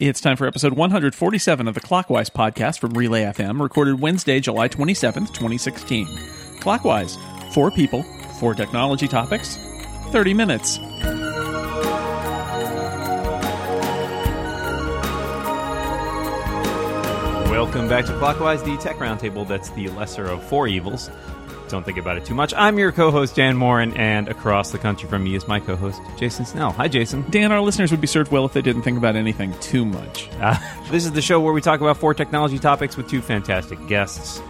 It's time for episode 147 of the Clockwise podcast from Relay FM, recorded Wednesday, July 27th, 2016. Clockwise, four people, four technology topics, 30 minutes. Welcome back to Clockwise, the tech roundtable that's the lesser of four evils. Don't think about it too much. I'm your co-host Dan Moren, and across the country from me is my co-host Jason Snell. Hi, Jason. Dan, our listeners would be served well if they didn't think about anything too much. Uh, this is the show where we talk about four technology topics with two fantastic guests.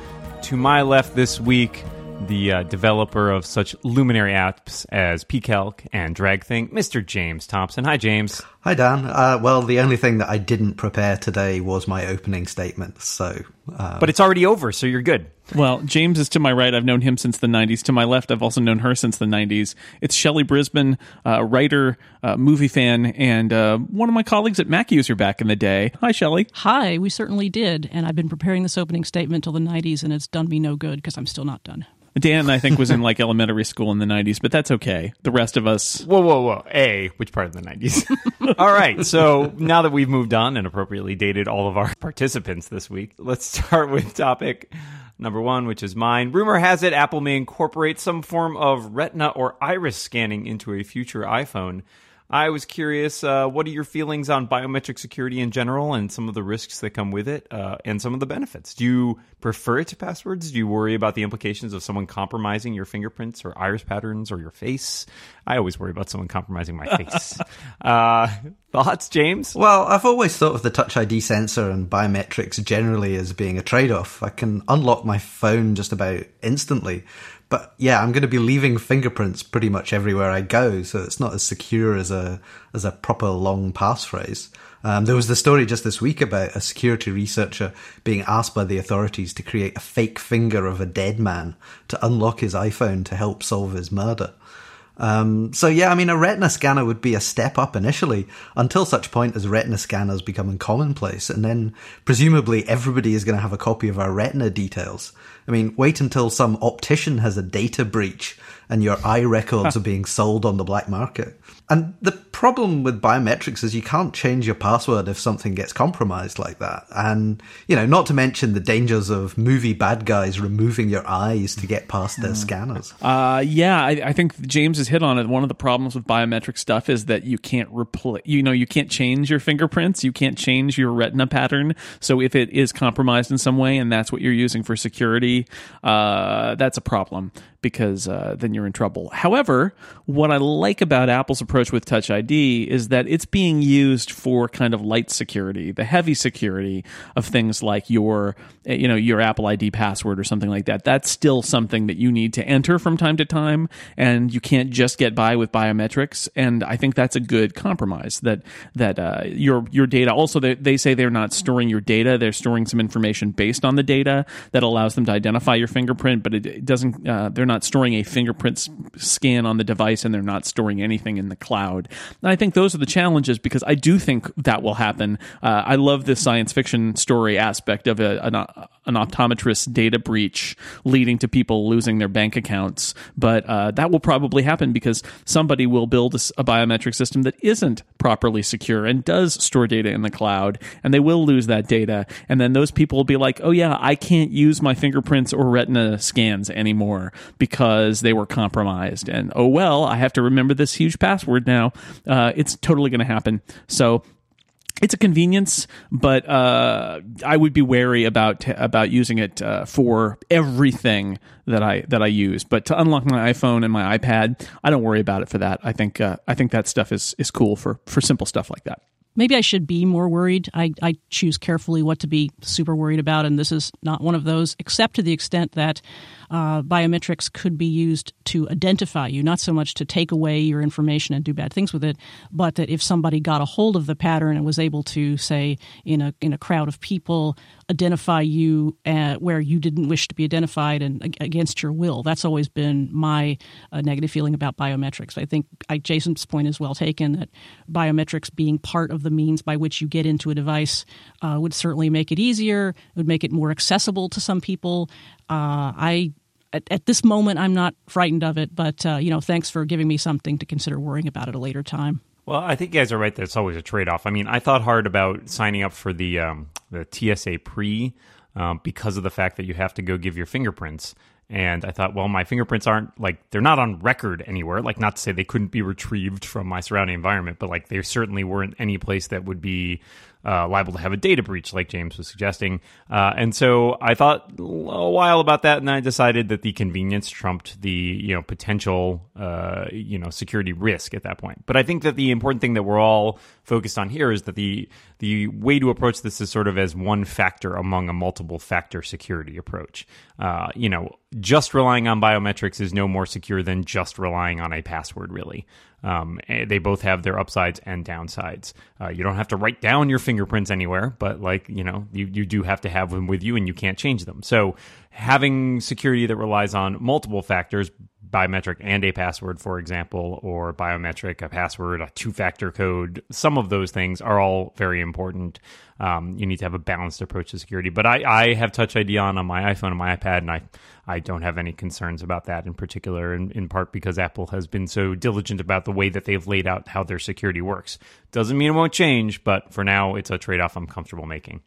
To my left this week, the uh, developer of such luminary apps as pCalc and DragThing, Mr. James Thompson. Hi, James. Hi, Dan. Uh, well, the only thing that I didn't prepare today was my opening statement, so. Uh, But it's already over, so you're good. Well, James is to my right. I've known him since the 90s. To my left, I've also known her since the 90s. It's Shelly Brisbane, uh, writer, uh, movie fan, and uh, one of my colleagues at Mac User back in the day. Hi, Shelly. Hi, we certainly did. And I've been preparing this opening statement till the 90s, and it's done me no good because I'm still not done. Dan, I think, was in like elementary school in the 90s, but that's okay. The rest of us. Whoa, whoa, whoa. A, which part of the 90s? all right. So now that we've moved on and appropriately dated all of our participants this week, let's start with topic number one, which is mine. Rumor has it Apple may incorporate some form of retina or iris scanning into a future iPhone. I was curious, uh, what are your feelings on biometric security in general and some of the risks that come with it uh, and some of the benefits? Do you prefer it to passwords? Do you worry about the implications of someone compromising your fingerprints or iris patterns or your face? I always worry about someone compromising my face. uh, thoughts, James? Well, I've always thought of the Touch ID sensor and biometrics generally as being a trade off. I can unlock my phone just about instantly. But yeah, I'm going to be leaving fingerprints pretty much everywhere I go, so it's not as secure as a as a proper long passphrase. Um, there was the story just this week about a security researcher being asked by the authorities to create a fake finger of a dead man to unlock his iPhone to help solve his murder. Um, so yeah, I mean, a retina scanner would be a step up initially until such point as retina scanners becoming commonplace. And then presumably everybody is going to have a copy of our retina details. I mean, wait until some optician has a data breach and your eye records are being sold on the black market. And the problem with biometrics is you can't change your password if something gets compromised like that. And, you know, not to mention the dangers of movie bad guys removing your eyes to get past their scanners. Uh, yeah, I, I think James has hit on it. One of the problems with biometric stuff is that you can't replace, you know, you can't change your fingerprints, you can't change your retina pattern. So if it is compromised in some way and that's what you're using for security, uh, that's a problem because uh, then you're in trouble. However, what I like about Apple's approach with Touch ID is that it's being used for kind of light security, the heavy security of things like your, you know, your Apple ID password or something like that. That's still something that you need to enter from time to time, and you can't just get by with biometrics. And I think that's a good compromise. That that uh, your your data. Also, they, they say they're not storing your data; they're storing some information based on the data that allows them to identify your fingerprint, but it, it doesn't. Uh, they're not storing a fingerprint scan on the device and they're not storing anything in the cloud. And I think those are the challenges because I do think that will happen. Uh, I love the science fiction story aspect of a, an, an optometrist data breach leading to people losing their bank accounts, but uh, that will probably happen because somebody will build a biometric system that isn't properly secure and does store data in the cloud, and they will lose that data. And then those people will be like, "Oh yeah, I can't use my fingerprints or retina scans anymore because they were compromised." And oh well, I have to remember this huge password now. Uh, it's totally going to happen. So it's a convenience, but uh, I would be wary about about using it uh, for everything that I that I use. But to unlock my iPhone and my iPad, I don't worry about it for that. I think uh, I think that stuff is is cool for for simple stuff like that. Maybe I should be more worried. I, I choose carefully what to be super worried about, and this is not one of those, except to the extent that uh, biometrics could be used to identify you, not so much to take away your information and do bad things with it, but that if somebody got a hold of the pattern and was able to, say, in a in a crowd of people, identify you uh, where you didn't wish to be identified and against your will. That's always been my uh, negative feeling about biometrics. I think I, Jason's point is well taken that biometrics being part of the means by which you get into a device uh, would certainly make it easier. It would make it more accessible to some people. Uh, I at, at, this moment, I'm not frightened of it, but uh, you know, thanks for giving me something to consider worrying about at a later time. Well, I think you guys are right that it's always a trade off. I mean, I thought hard about signing up for the um, the TSA pre um, because of the fact that you have to go give your fingerprints. And I thought, well, my fingerprints aren't like they're not on record anywhere. Like, not to say they couldn't be retrieved from my surrounding environment, but like they certainly weren't any place that would be uh, liable to have a data breach, like James was suggesting. Uh, and so I thought a while about that, and I decided that the convenience trumped the you know potential uh, you know security risk at that point. But I think that the important thing that we're all focused on here is that the the way to approach this is sort of as one factor among a multiple factor security approach. Uh, you know, just relying on biometrics is no more secure than just relying on a password, really. Um, eh, they both have their upsides and downsides. Uh, you don't have to write down your fingerprints anywhere, but like you know, you you do have to have them with you, and you can't change them. So having security that relies on multiple factors biometric and a password, for example, or biometric, a password, a two factor code. Some of those things are all very important. Um, you need to have a balanced approach to security. But I, I have Touch ID on on my iPhone and my iPad, and I, I don't have any concerns about that in particular, in, in part because Apple has been so diligent about the way that they've laid out how their security works. Doesn't mean it won't change, but for now, it's a trade off I'm comfortable making.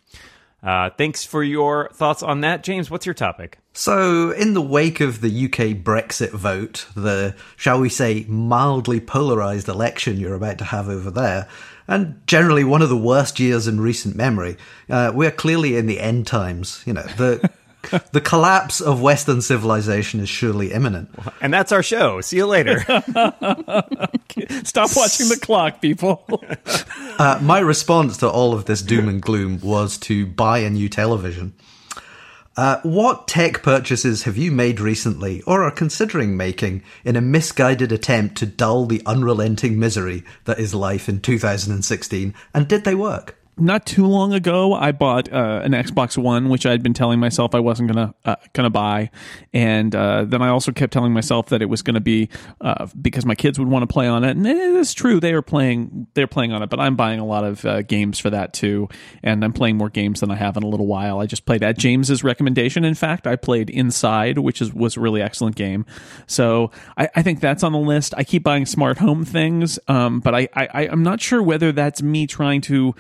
Uh, thanks for your thoughts on that. James, what's your topic? So, in the wake of the UK Brexit vote, the, shall we say, mildly polarised election you're about to have over there, and generally one of the worst years in recent memory, uh, we're clearly in the end times. You know, the. The collapse of Western civilization is surely imminent. And that's our show. See you later. Stop watching the clock, people. uh, my response to all of this doom and gloom was to buy a new television. Uh, what tech purchases have you made recently or are considering making in a misguided attempt to dull the unrelenting misery that is life in 2016? And did they work? Not too long ago, I bought uh, an Xbox One, which I'd been telling myself I wasn't gonna uh, gonna buy, and uh, then I also kept telling myself that it was gonna be uh, because my kids would want to play on it, and it is true they are playing they're playing on it, but I'm buying a lot of uh, games for that too, and I'm playing more games than I have in a little while. I just played at James's recommendation. In fact, I played Inside, which is was a really excellent game. So I, I think that's on the list. I keep buying smart home things, um, but I, I I'm not sure whether that's me trying to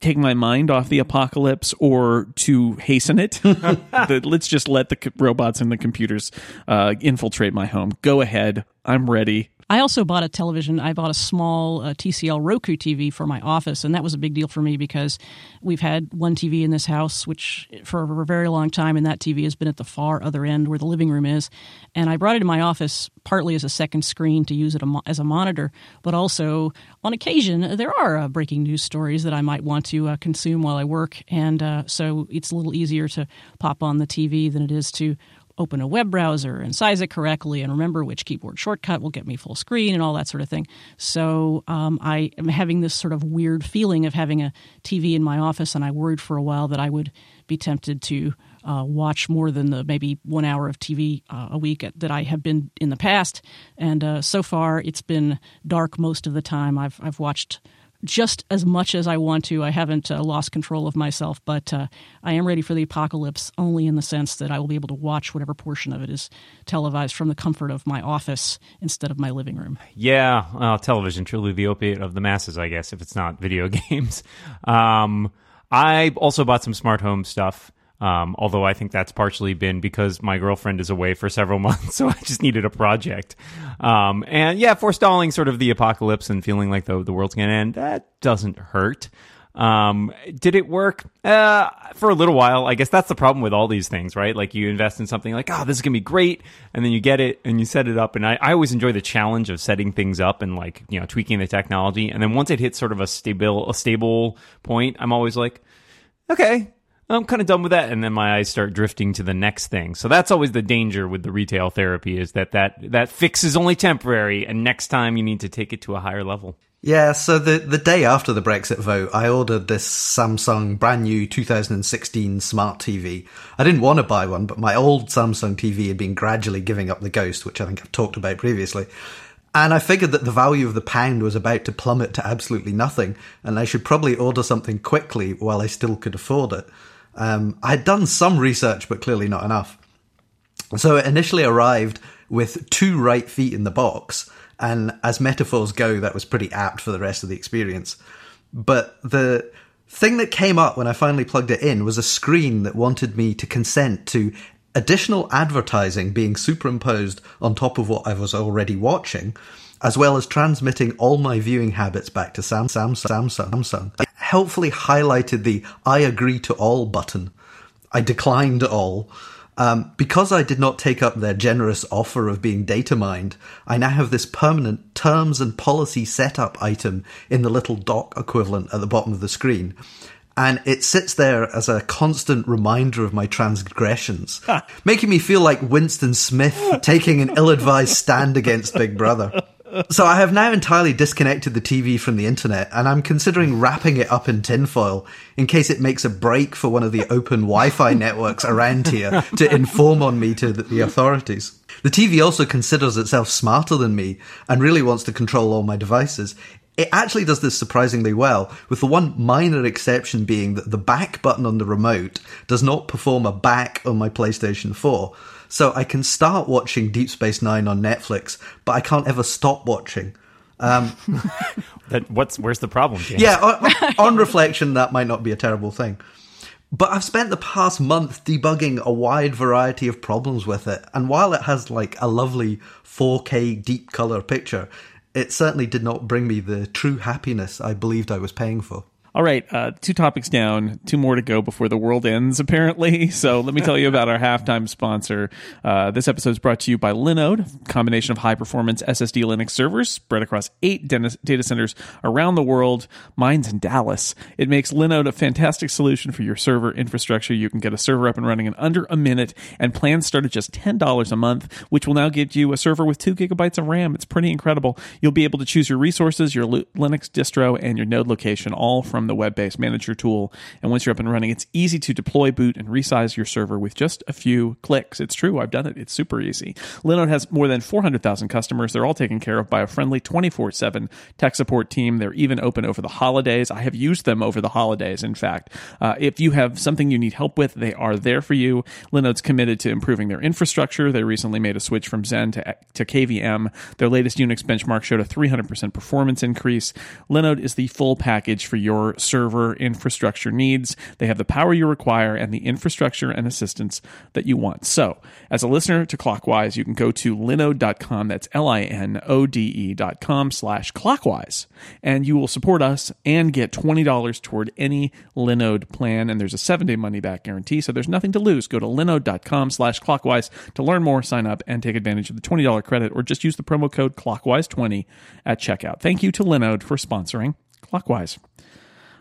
take my mind off the apocalypse or to hasten it. the, let's just let the robots and the computers uh, infiltrate my home. Go ahead. I'm ready. I also bought a television. I bought a small uh, TCL Roku TV for my office, and that was a big deal for me because we've had one TV in this house, which for a very long time, and that TV has been at the far other end where the living room is. And I brought it to my office partly as a second screen to use it as a monitor, but also on occasion there are uh, breaking news stories that I might want to uh, consume while I work, and uh, so it's a little easier to pop on the TV than it is to open a web browser and size it correctly and remember which keyboard shortcut will get me full screen and all that sort of thing. So um, I am having this sort of weird feeling of having a TV in my office, and I worried for a while that I would be tempted to uh, watch more than the maybe one hour of TV uh, a week that I have been in the past. And uh, so far, it's been dark most of the time. I've I've watched just as much as I want to. I haven't uh, lost control of myself, but uh, I am ready for the apocalypse only in the sense that I will be able to watch whatever portion of it is televised from the comfort of my office instead of my living room. Yeah, well, television truly the opiate of the masses, I guess, if it's not video games. Um, I also bought some smart home stuff. Um, although I think that's partially been because my girlfriend is away for several months, so I just needed a project. Um, and yeah, forestalling sort of the apocalypse and feeling like the the world's gonna end that doesn't hurt. Um, did it work? Uh, for a little while. I guess that's the problem with all these things, right? Like you invest in something like, oh, this is gonna be great, and then you get it and you set it up. And I, I always enjoy the challenge of setting things up and like you know tweaking the technology. And then once it hits sort of a stable a stable point, I'm always like, okay, I'm kind of done with that, and then my eyes start drifting to the next thing. So that's always the danger with the retail therapy is that that that fix is only temporary, and next time you need to take it to a higher level. Yeah, so the the day after the Brexit vote, I ordered this Samsung brand new 2016 smart TV. I didn't want to buy one, but my old Samsung TV had been gradually giving up the ghost, which I think I've talked about previously. And I figured that the value of the pound was about to plummet to absolutely nothing, and I should probably order something quickly while I still could afford it. Um, I had done some research, but clearly not enough. So it initially arrived with two right feet in the box, And as metaphors go, that was pretty apt for the rest of the experience. But the thing that came up when I finally plugged it in was a screen that wanted me to consent to additional advertising being superimposed on top of what I was already watching, as well as transmitting all my viewing habits back to Samsung. Samsung. Samsung. Helpfully highlighted the I agree to all button. I declined all. Um, because I did not take up their generous offer of being data mined, I now have this permanent terms and policy setup item in the little dock equivalent at the bottom of the screen and it sits there as a constant reminder of my transgressions, making me feel like Winston Smith taking an ill advised stand against Big Brother. So I have now entirely disconnected the TV from the internet, and I'm considering wrapping it up in tinfoil in case it makes a break for one of the open Wi-Fi networks around here to inform on me to the authorities. The TV also considers itself smarter than me and really wants to control all my devices. It actually does this surprisingly well, with the one minor exception being that the back button on the remote does not perform a back on my PlayStation 4. So I can start watching Deep Space Nine on Netflix, but I can't ever stop watching. Um, that what's where's the problem? James? Yeah, on, on reflection, that might not be a terrible thing. But I've spent the past month debugging a wide variety of problems with it, and while it has like a lovely 4K deep color picture, it certainly did not bring me the true happiness I believed I was paying for. All right, uh, two topics down, two more to go before the world ends, apparently. So let me tell you about our halftime sponsor. Uh, this episode is brought to you by Linode, combination of high performance SSD Linux servers spread across eight data centers around the world. Mine's in Dallas. It makes Linode a fantastic solution for your server infrastructure. You can get a server up and running in under a minute, and plans start at just $10 a month, which will now get you a server with two gigabytes of RAM. It's pretty incredible. You'll be able to choose your resources, your Linux distro, and your node location all from from the web based manager tool. And once you're up and running, it's easy to deploy, boot, and resize your server with just a few clicks. It's true, I've done it. It's super easy. Linode has more than 400,000 customers. They're all taken care of by a friendly 24 7 tech support team. They're even open over the holidays. I have used them over the holidays, in fact. Uh, if you have something you need help with, they are there for you. Linode's committed to improving their infrastructure. They recently made a switch from Xen to, to KVM. Their latest Unix benchmark showed a 300% performance increase. Linode is the full package for your server infrastructure needs. They have the power you require and the infrastructure and assistance that you want. So, as a listener to Clockwise, you can go to linode.com. That's L-I-N-O-D-E.com slash clockwise. And you will support us and get $20 toward any Linode plan. And there's a seven-day money-back guarantee, so there's nothing to lose. Go to linode.com slash clockwise to learn more, sign up, and take advantage of the $20 credit, or just use the promo code clockwise20 at checkout. Thank you to Linode for sponsoring Clockwise.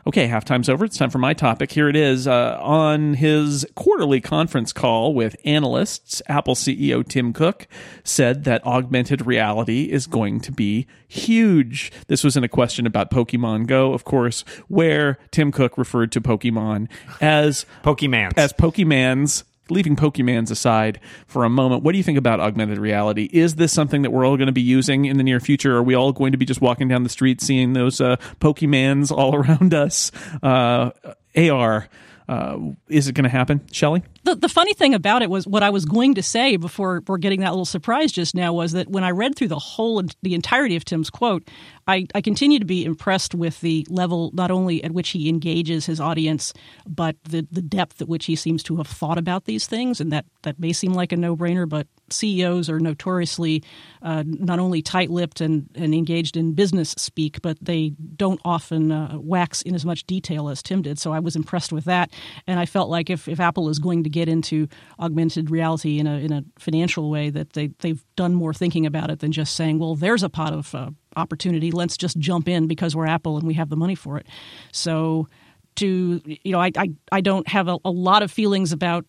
Okay, halftime's over. It's time for my topic. Here it is. Uh, on his quarterly conference call with analysts, Apple CEO Tim Cook said that augmented reality is going to be huge. This was in a question about Pokemon Go, of course, where Tim Cook referred to Pokemon as Pokemans. As Pokemans leaving Pokemans aside for a moment, what do you think about augmented reality? Is this something that we're all going to be using in the near future? Are we all going to be just walking down the street seeing those uh, Pokemans all around us? Uh, AR. Uh, is it going to happen, Shelly? The, the funny thing about it was what I was going to say before we're getting that little surprise just now was that when I read through the whole the entirety of Tim's quote, I, I continue to be impressed with the level not only at which he engages his audience, but the the depth at which he seems to have thought about these things, and that that may seem like a no brainer, but CEOs are notoriously uh, not only tight lipped and, and engaged in business speak, but they don't often uh, wax in as much detail as Tim did. So I was impressed with that. And I felt like if, if Apple is going to get into augmented reality in a, in a financial way, that they, they've done more thinking about it than just saying, well, there's a pot of uh, opportunity. Let's just jump in because we're Apple and we have the money for it. So to you know I, I, I don't have a, a, lot of feelings about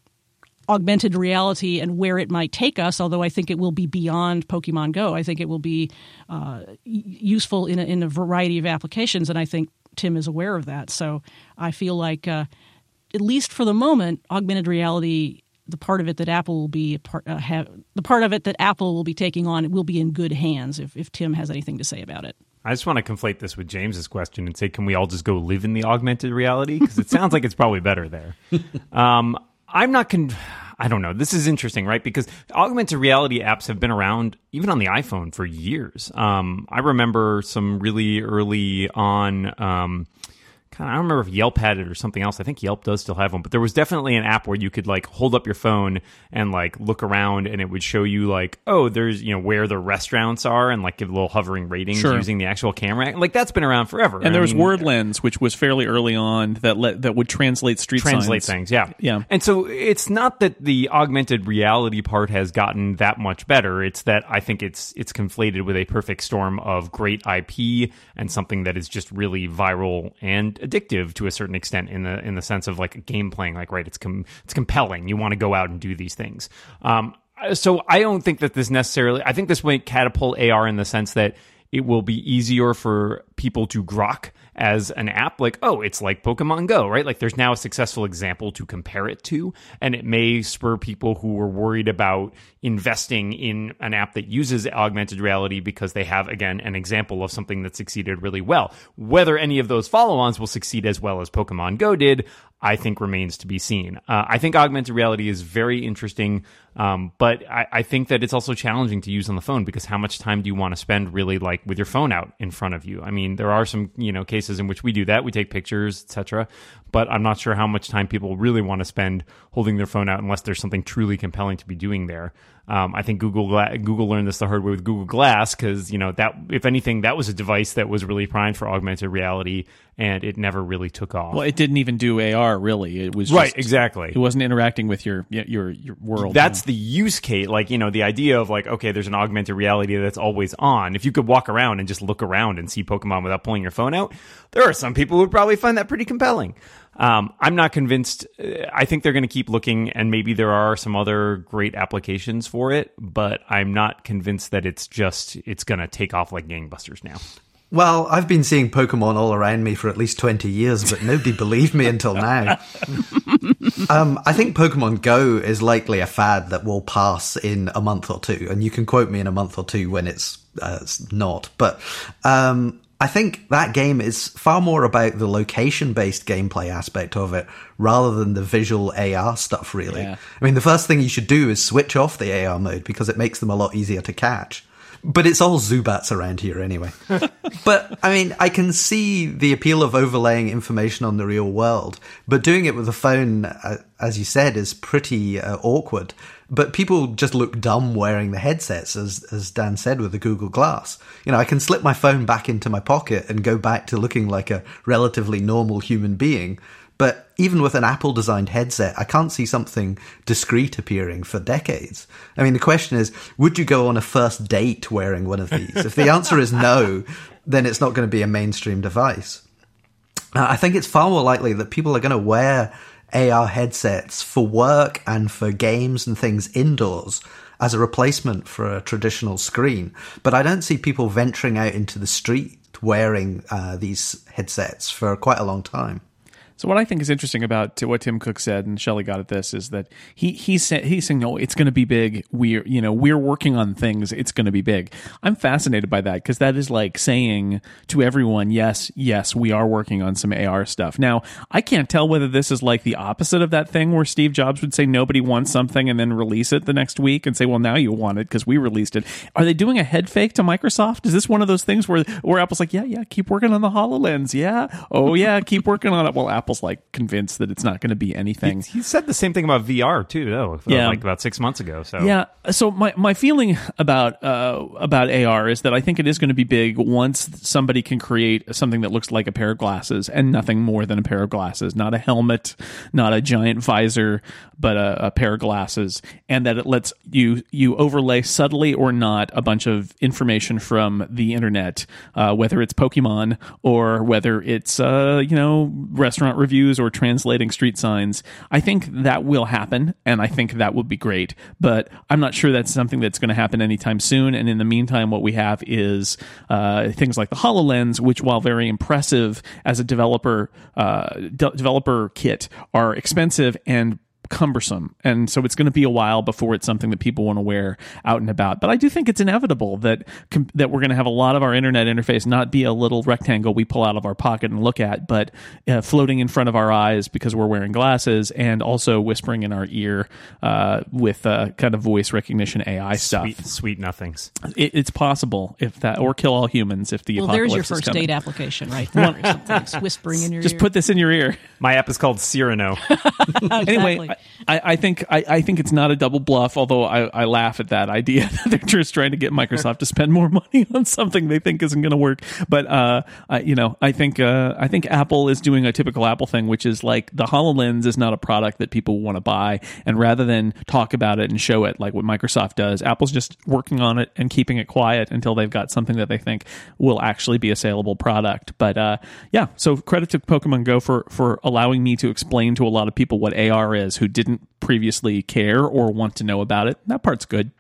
augmented reality and where it might take us, although I think it will be beyond Pokemon Go. I think it will be uh, useful in a, in a variety of applications, and I think Tim is aware of that. So I feel like, uh, at least for the moment, augmented reality. The part of it that Apple will be part, uh, have, the part of it that Apple will be taking on will be in good hands if, if Tim has anything to say about it. I just want to conflate this with James's question and say, can we all just go live in the augmented reality? Because it sounds like it's probably better there. Um, I'm not con- I don't know. This is interesting, right? Because augmented reality apps have been around even on the iPhone for years. Um, I remember some really early on. Um, kind of, I don't remember if Yelp had it or something else. I think Yelp does still have one, but there was definitely an app where you could like hold up your phone and like look around and it would show you like, oh, there's, you know, where the restaurants are and like give little hovering ratings Sure. using the actual camera. Like that's been around forever. And there I was mean, Word Lens, which was fairly early on that let that would translate street translate signs. things yeah Yeah. and so it's not that the augmented reality part has gotten that much better it's that i think it's it's conflated with a perfect storm of great ip and something that is just really viral and addictive to a certain extent in the in the sense of like game playing like right it's com- it's compelling. You want to go out and do these things. Um so i don't think that this necessarily i think this might catapult ar in the sense that it will be easier for people to grok as an app like oh it's like pokemon go right? Like there's now a successful example to compare it to and it may spur people who were worried about investing in an app that uses augmented reality because they have again an example of something that succeeded really well whether any of those follow-ons will succeed as well as pokemon go did I think remains to be seen. Uh, I think augmented reality is very interesting, um, but I, I think that it's also challenging to use on the phone because how much time do you want to spend really like with your phone out in front of you? I mean, there are some you know cases in which we do that, we take pictures, etc. But I'm not sure how much time people really want to spend holding their phone out unless there's something truly compelling to be doing there. Um, I think Google Gla- Google learned this the hard way with Google Glass because you know that if anything that was a device that was really primed for augmented reality and it never really took off. Well, it didn't even do AR really. It was Right, just- exactly. It wasn't interacting with your your your world. that's the use case like you know the idea of like okay there's an augmented reality that's always on if you could walk around and just look around and see pokemon without pulling your phone out there are some people who would probably find that pretty compelling um, i'm not convinced Uh, i think they're going to keep looking and maybe there are some other great applications for it but i'm not convinced that it's just it's going to take off like gangbusters now Well, I've been seeing Pokemon all around me for at least 20 years, but nobody believed me until now. um, I think Pokemon Go is likely a fad that will pass in a month or two, and you can quote me in a month or two when it's, uh, not. But um, I think that game is far more about the location based gameplay aspect of it rather than the visual AR stuff, really. Yeah. I mean, the first thing you should do is switch off the AR mode because it makes them a lot easier to catch. But it's all Zubats around here anyway. but I mean, I can see the appeal of overlaying information on the real world, but doing it with a phone, uh, as you said, is pretty uh, awkward. But people just look dumb wearing the headsets, as as Dan said with the Google Glass. You know, I can slip my phone back into my pocket and go back to looking like a relatively normal human being. But even with an Apple designed headset, I can't see something discreet appearing for decades. I mean, the question is, would you go on a first date wearing one of these? if the answer is no, then it's not going to be a mainstream device. I think it's far more likely that people are going to wear AR headsets for work and for games and things indoors as a replacement for a traditional screen. But I don't see people venturing out into the street wearing uh, these headsets for quite a long time. So what I think is interesting about what Tim Cook said, and Shelly got at this, is that he he said he's saying, "No, it's going to be big. We're you know we're working on things. It's going to be big." I'm fascinated by that because that is like saying to everyone, "Yes, yes, we are working on some AR stuff." Now, I can't tell whether this is like the opposite of that thing where Steve Jobs would say nobody wants something and then release it the next week and say, "Well, now you want it because we released it." Are they doing a head fake to Microsoft? Is this one of those things where where Apple's like, "Yeah, yeah, keep working on the Hololens. Yeah, oh yeah, keep working on it." Well, Apple's like convinced that it's not going to be anything. he said the same thing about vr too though Yeah. like about six months ago so Yeah. So my, my feeling about uh, about AR is that I think it is going to be big once somebody can create something that looks like a pair of glasses and nothing more than a pair of glasses, not a helmet, not a giant visor, but a, a pair of glasses, and that it lets you you overlay subtly or not a bunch of information from the internet, uh, whether it's Pokemon or whether it's uh, you know restaurant reviews or translating street signs. I think that will happen, and I think that would be great. But I'm not sure that's something that's going to happen anytime soon. And in the meantime, what we have is uh, things like the Hololens, which, while very impressive as a developer uh, de- developer kit, are expensive and cumbersome and so it's going to be a while before it's something that people want to wear out and about but i do think it's inevitable that that we're going to have a lot of our internet interface not be a little rectangle we pull out of our pocket and look at but uh, floating in front of our eyes because we're wearing glasses and also whispering in our ear uh, with uh, kind of voice recognition ai stuff Sweet, sweet nothings. it, it's possible if that or kill all humans if the Well, there's your first coming. date application right there. or something. Whispering in your just ear. put this in your ear My app is called Cyrano. anyway, Exactly. I, I think I, I think it's not a double bluff. Although I, I laugh at that idea that they're just trying to get Microsoft to spend more money on something they think isn't going to work. But uh, I, you know, I think uh, I think Apple is doing a typical Apple thing, which is like the Hololens is not a product that people want to buy, and rather than talk about it and show it like what Microsoft does, Apple's just working on it and keeping it quiet until they've got something that they think will actually be a saleable product. But uh, yeah, so credit to Pokemon Go for for allowing me to explain to a lot of people what AR is who didn't previously care or want to know about it. That part's good.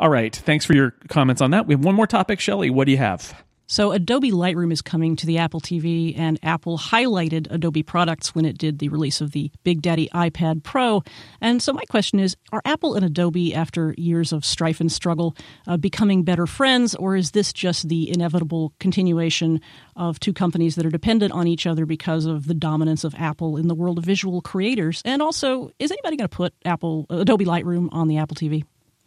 All right, thanks for your comments on that. We have one more topic, Shelly. What do you have? So, Adobe Lightroom is coming to the Apple TV, and Apple highlighted Adobe products when it did the release of the Big Daddy iPad Pro. And so, my question is Are Apple and Adobe, after years of strife and struggle, uh, becoming better friends, or is this just the inevitable continuation of two companies that are dependent on each other because of the dominance of Apple in the world of visual creators? And also, is anybody going to put Apple Adobe Lightroom on the Apple TV?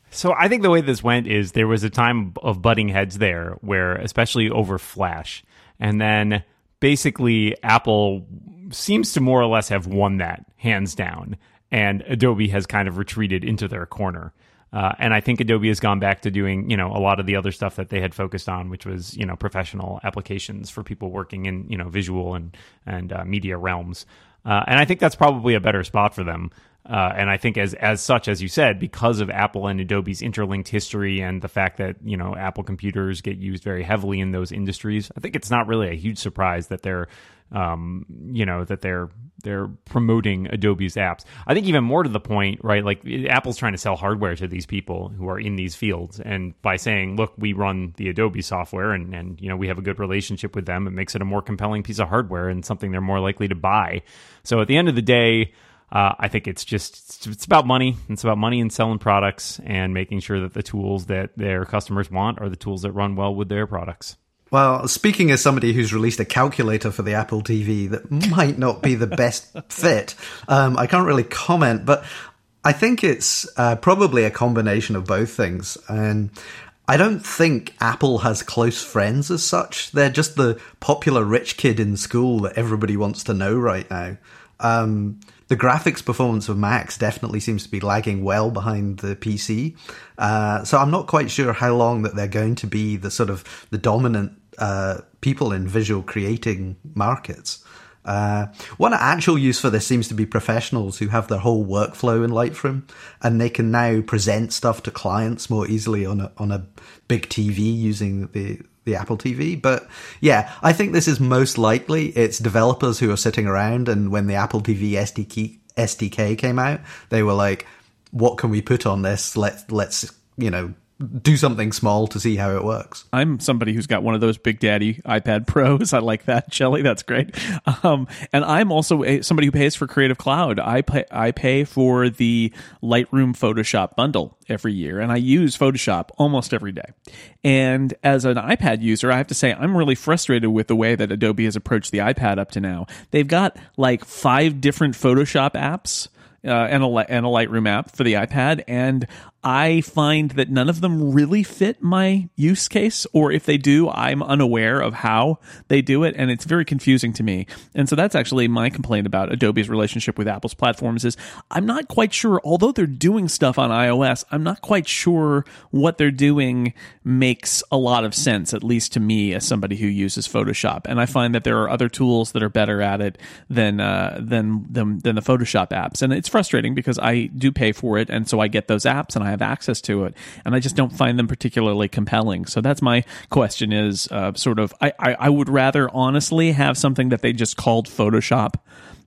So I think the way this went is there was a time of butting heads there, where especially over Flash, and then basically Apple seems to more or less have won that hands down, and Adobe has kind of retreated into their corner. Uh, and I think Adobe has gone back to doing, you know, a lot of the other stuff that they had focused on, which was, you know, professional applications for people working in, you know, visual and and uh, media realms. Uh, and I think that's probably a better spot for them. Uh, and I think as as such, as you said, because of Apple and Adobe's interlinked history and the fact that you know Apple computers get used very heavily in those industries, I think it's not really a huge surprise that they're um, you know that they're they're promoting Adobe's apps. I think even more to the point, right? Like Apple's trying to sell hardware to these people who are in these fields, and by saying, "Look, we run the Adobe software, and and you know we have a good relationship with them," it makes it a more compelling piece of hardware and something they're more likely to buy. So at the end of the day. Uh, I think it's just it's about money. It's about money and selling products and making sure that the tools that their customers want are the tools that run well with their products. Well, speaking as somebody who's released a calculator for the Apple TV that might not be the best fit, um, I can't really comment, but I think it's uh, probably a combination of both things. And I don't think Apple has close friends as such. They're just the popular rich kid in school that everybody wants to know right now. Um, the graphics performance of Macs definitely seems to be lagging well behind the PC. Uh, so I'm not quite sure how long that they're going to be the sort of the dominant uh, people in visual creating markets. Uh, one actual use for this seems to be professionals who have their whole workflow in Lightroom, and they can now present stuff to clients more easily on a on a big TV using the the Apple TV. But yeah, I think this is most likely it's developers who are sitting around, and when the Apple TV SDK SDK came out, they were like, "What can we put on this? Let's, let's you know." Do something small to see how it works. I'm somebody who's got one of those Big Daddy iPad Pros. I like that, Shelly. That's great. Um, and I'm also a, somebody who pays for Creative Cloud. I pay I pay for the Lightroom Photoshop bundle every year, and I use Photoshop almost every day. And as an iPad user, I have to say I'm really frustrated with the way that Adobe has approached the iPad up to now. They've got like five different Photoshop apps. Uh, and a and a Lightroom app for the iPad, and I find that none of them really fit my use case, or if they do, I'm unaware of how they do it, and it's very confusing to me. And so that's actually my complaint about Adobe's relationship with Apple's platforms is I'm not quite sure. Although they're doing stuff on iOS, I'm not quite sure what they're doing makes a lot of sense, at least to me as somebody who uses Photoshop. And I find that there are other tools that are better at it than uh, than than than the Photoshop apps, and it's frustrating because I do pay for it, and so I get those apps and I have access to it, and I just don't find them particularly compelling. So that's my question: is uh, sort of I, I I would rather honestly have something that they just called Photoshop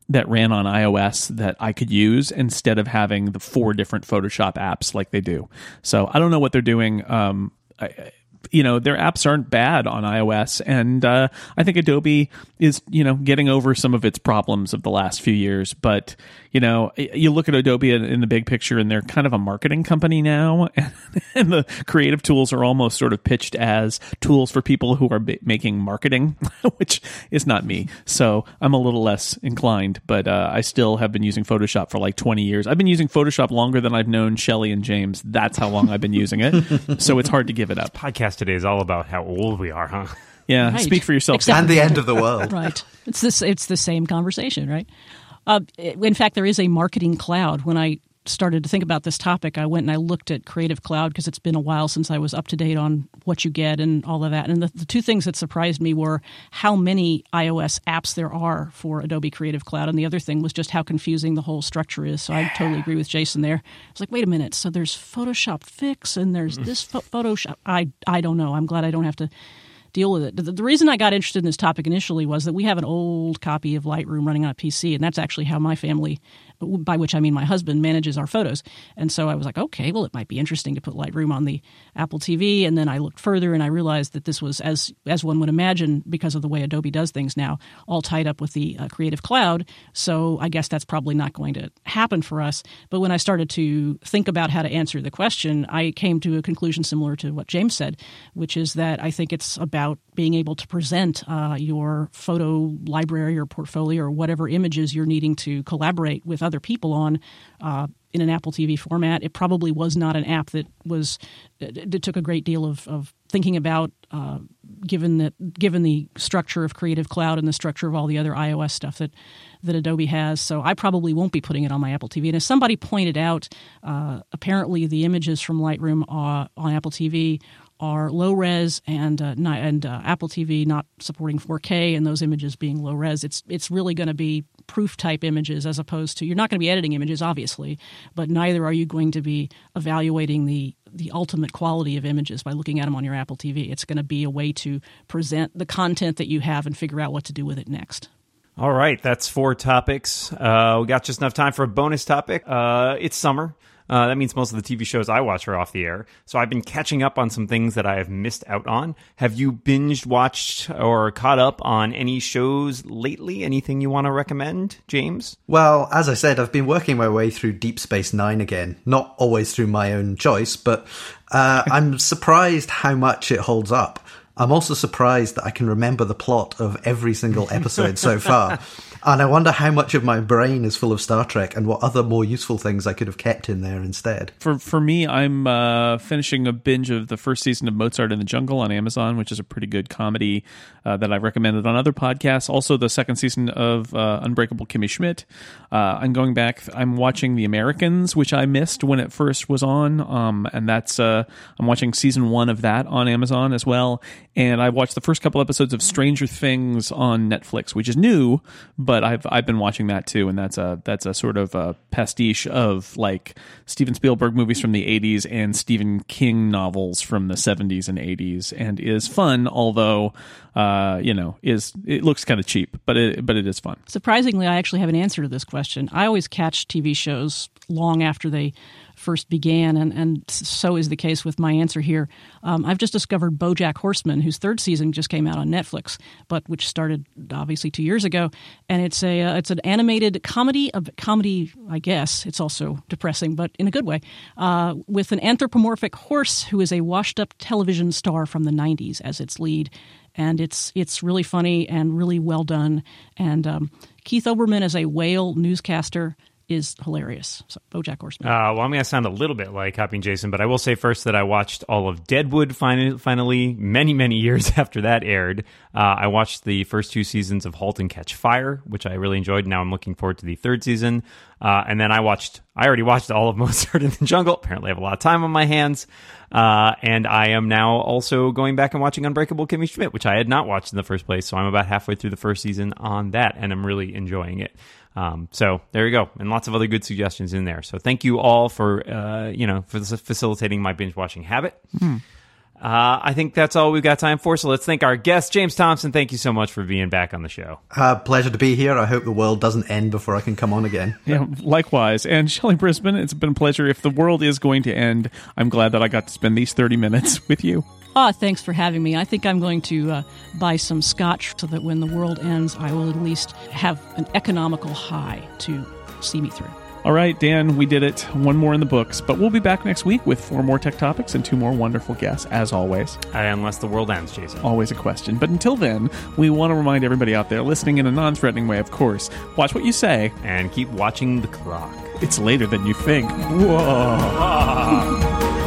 that ran on iOS that I could use instead of having the four different Photoshop apps like they do. So I don't know what they're doing. Um, I, you know their apps aren't bad on iOS, and uh, I think Adobe is you know getting over some of its problems of the last few years. But you know, you look at Adobe in the big picture, and they're kind of a marketing company now, and, the creative tools are almost sort of pitched as tools for people who are making marketing, which is not me. So I'm a little less inclined, but uh, I still have been using Photoshop for like 20 years. I've been using Photoshop longer than I've known Shelly and James. That's how long I've been using it. so it's hard to give it up. Podcast today is all about how old we are, huh? Yeah, right. speak for yourself. Except and the end of the world. right. It's this. It's the same conversation, right? Uh, in fact, there is a marketing cloud. When I started to think about this topic, I went and I looked at Creative Cloud because it's been a while since I was up to date on what you get and all of that. And the, the, two things that surprised me were how many iOS apps there are for Adobe Creative Cloud, and the other thing was just how confusing the whole structure is. So I totally agree with Jason there. I was like, wait a minute, so there's Photoshop Fix and there's mm. this Photoshop. I I don't know. I'm glad I don't have to deal with it. The, the, reason I got interested in this topic initially was that we have an old copy of Lightroom running on a PC, and that's actually how my family by which I mean my husband manages our photos. And so I was like, okay, well, it might be interesting to put Lightroom on the Apple TV. And then I looked further and I realized that this was, as as one would imagine, because of the way Adobe does things now, all tied up with the uh, Creative Cloud. So I guess that's probably not going to happen for us. But when I started to think about how to answer the question, I came to a conclusion similar to what James said, which is that I think it's about being able to present uh, your photo library or portfolio or whatever images you're needing to collaborate with other people on uh, in an Apple TV format. It probably was not an app that was that took a great deal of, of thinking about, uh, given that given the structure of Creative Cloud and the structure of all the other iOS stuff that that Adobe has. So I probably won't be putting it on my Apple TV. And as somebody pointed out, uh, apparently the images from Lightroom uh, on Apple TV are low res and uh, and uh, Apple TV not supporting 4K and those images being low res. It's it's really going to be proof type images as opposed to you're not going to be editing images obviously, but neither are you going to be evaluating the the ultimate quality of images by looking at them on your Apple TV. It's going to be a way to present the content that you have and figure out what to do with it next. All right, that's four topics. Uh, we got just enough time for a bonus topic. Uh, it's summer. Uh, that means most of the TV shows I watch are off the air. So I've been catching up on some things that I have missed out on. Have you binged, watched, or caught up on any shows lately? Anything you want to recommend, James? Well, as I said, I've been working my way through Deep Space Nine again. Not always through my own choice, but uh, I'm surprised how much it holds up. I'm also surprised that I can remember the plot of every single episode so far. And I wonder how much of my brain is full of Star Trek and what other more useful things I could have kept in there instead. For for me, I'm uh, finishing a binge of the first season of Mozart in the Jungle on Amazon, which is a pretty good comedy uh, that I've recommended on other podcasts. Also, the second season of uh, Unbreakable Kimmy Schmidt. Uh, I'm going back. I'm watching The Americans, which I missed when it first was on, um, and that's uh, I'm watching season one of that on Amazon as well. And I watched the first couple episodes of Stranger Things on Netflix, which is new but I've I've been watching that too, and that's a that's a sort of a pastiche of like Steven Spielberg movies from the '80s and Stephen King novels from the '70s and '80s, and is fun. Although, uh, you know, is it looks kind of cheap, but it but it is fun. Surprisingly, I actually have an answer to this question. I always catch TV shows long after they first began, and, and so is the case with my answer here. Um, I've just discovered BoJack Horseman, whose third season just came out on Netflix, but which started obviously two years ago, and it's a uh, it's an animated comedy of comedy. I guess it's also depressing, but in a good way, uh, with an anthropomorphic horse who is a washed up television star from the '90s as its lead and it's it's really funny and really well done. And um, Keith Olbermann is a whale newscaster is hilarious. So, BoJack Horseman. Uh, well, I'm going to sound a little bit like copying Jason, but I will say first that I watched all of Deadwood finally, many, many years after that aired. Uh, I watched the first two seasons of *Halt and Catch Fire*, which I really enjoyed. Now I'm looking forward to the third season. Uh, and then I watched, I already watched all of Mozart in the Jungle. Apparently, I have a lot of time on my hands. Uh, and I am now also going back and watching Unbreakable Kimmy Schmidt, which I had not watched in the first place. So I'm about halfway through the first season on that, and I'm really enjoying it. Um, so there you go, and lots of other good suggestions in there. So thank you all for uh, you know for facilitating my binge watching habit. Mm. Uh, I think that's all we've got time for. So let's thank our guest, James Thompson. Thank you so much for being back on the show. Uh, pleasure to be here. I hope the world doesn't end before I can come on again. Yeah, likewise. And Shelly Brisbane, it's been a pleasure. If the world is going to end, I'm glad that I got to spend these 30 minutes with you. Ah, thanks for having me. I think I'm going to uh, buy some scotch so that when the world ends, I will at least have an economical high to see me through. All right, Dan, we did it. One more in the books, but we'll be back next week with four more tech topics and two more wonderful guests, as always. Uh, unless the world ends, Jason. Always a question. But until then, we want to remind everybody out there listening in a non threatening way, of course. Watch what you say. And keep watching the clock. It's later than you think. Whoa.